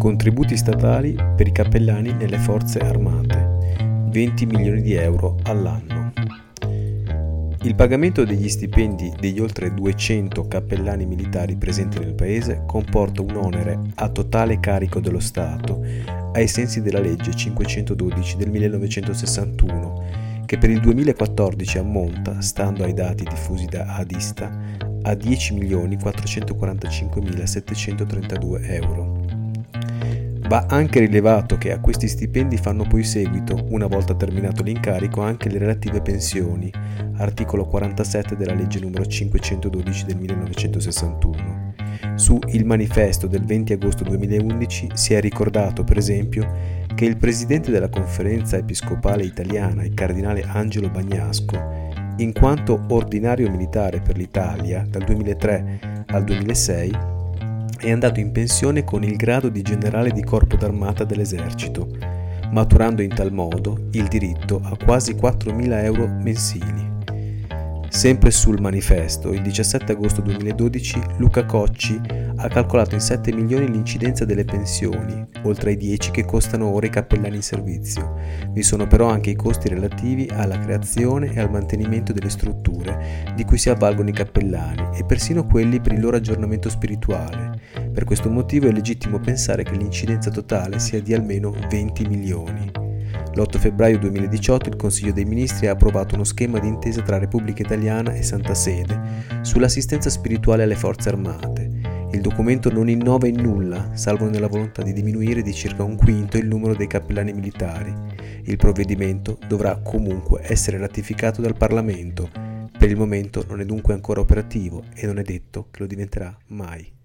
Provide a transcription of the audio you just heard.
Contributi statali per i cappellani nelle forze armate, 20 milioni di euro all'anno. Il pagamento degli stipendi degli oltre 200 cappellani militari presenti nel paese comporta un onere a totale carico dello Stato ai sensi della legge 512 del 1961 che per il 2014 ammonta, stando ai dati diffusi da Adista, a 10.445.732 euro. Va anche rilevato che a questi stipendi fanno poi seguito, una volta terminato l'incarico, anche le relative pensioni, articolo 47 della legge n. 512 del 1961. Su Il Manifesto del 20 agosto 2011 si è ricordato, per esempio, che il presidente della conferenza episcopale italiana, il cardinale Angelo Bagnasco, in quanto ordinario militare per l'Italia dal 2003 al 2006, è andato in pensione con il grado di generale di corpo d'armata dell'esercito, maturando in tal modo il diritto a quasi 4.000 euro mensili. Sempre sul manifesto, il 17 agosto 2012, Luca Cocci ha calcolato in 7 milioni l'incidenza delle pensioni, oltre ai 10 che costano ora i cappellani in servizio. Vi sono però anche i costi relativi alla creazione e al mantenimento delle strutture di cui si avvalgono i cappellani e persino quelli per il loro aggiornamento spirituale. Per questo motivo è legittimo pensare che l'incidenza totale sia di almeno 20 milioni. L'8 febbraio 2018 il Consiglio dei Ministri ha approvato uno schema di intesa tra Repubblica Italiana e Santa Sede sull'assistenza spirituale alle forze armate. Il documento non innova in nulla, salvo nella volontà di diminuire di circa un quinto il numero dei cappellani militari. Il provvedimento dovrà comunque essere ratificato dal Parlamento. Per il momento non è dunque ancora operativo e non è detto che lo diventerà mai.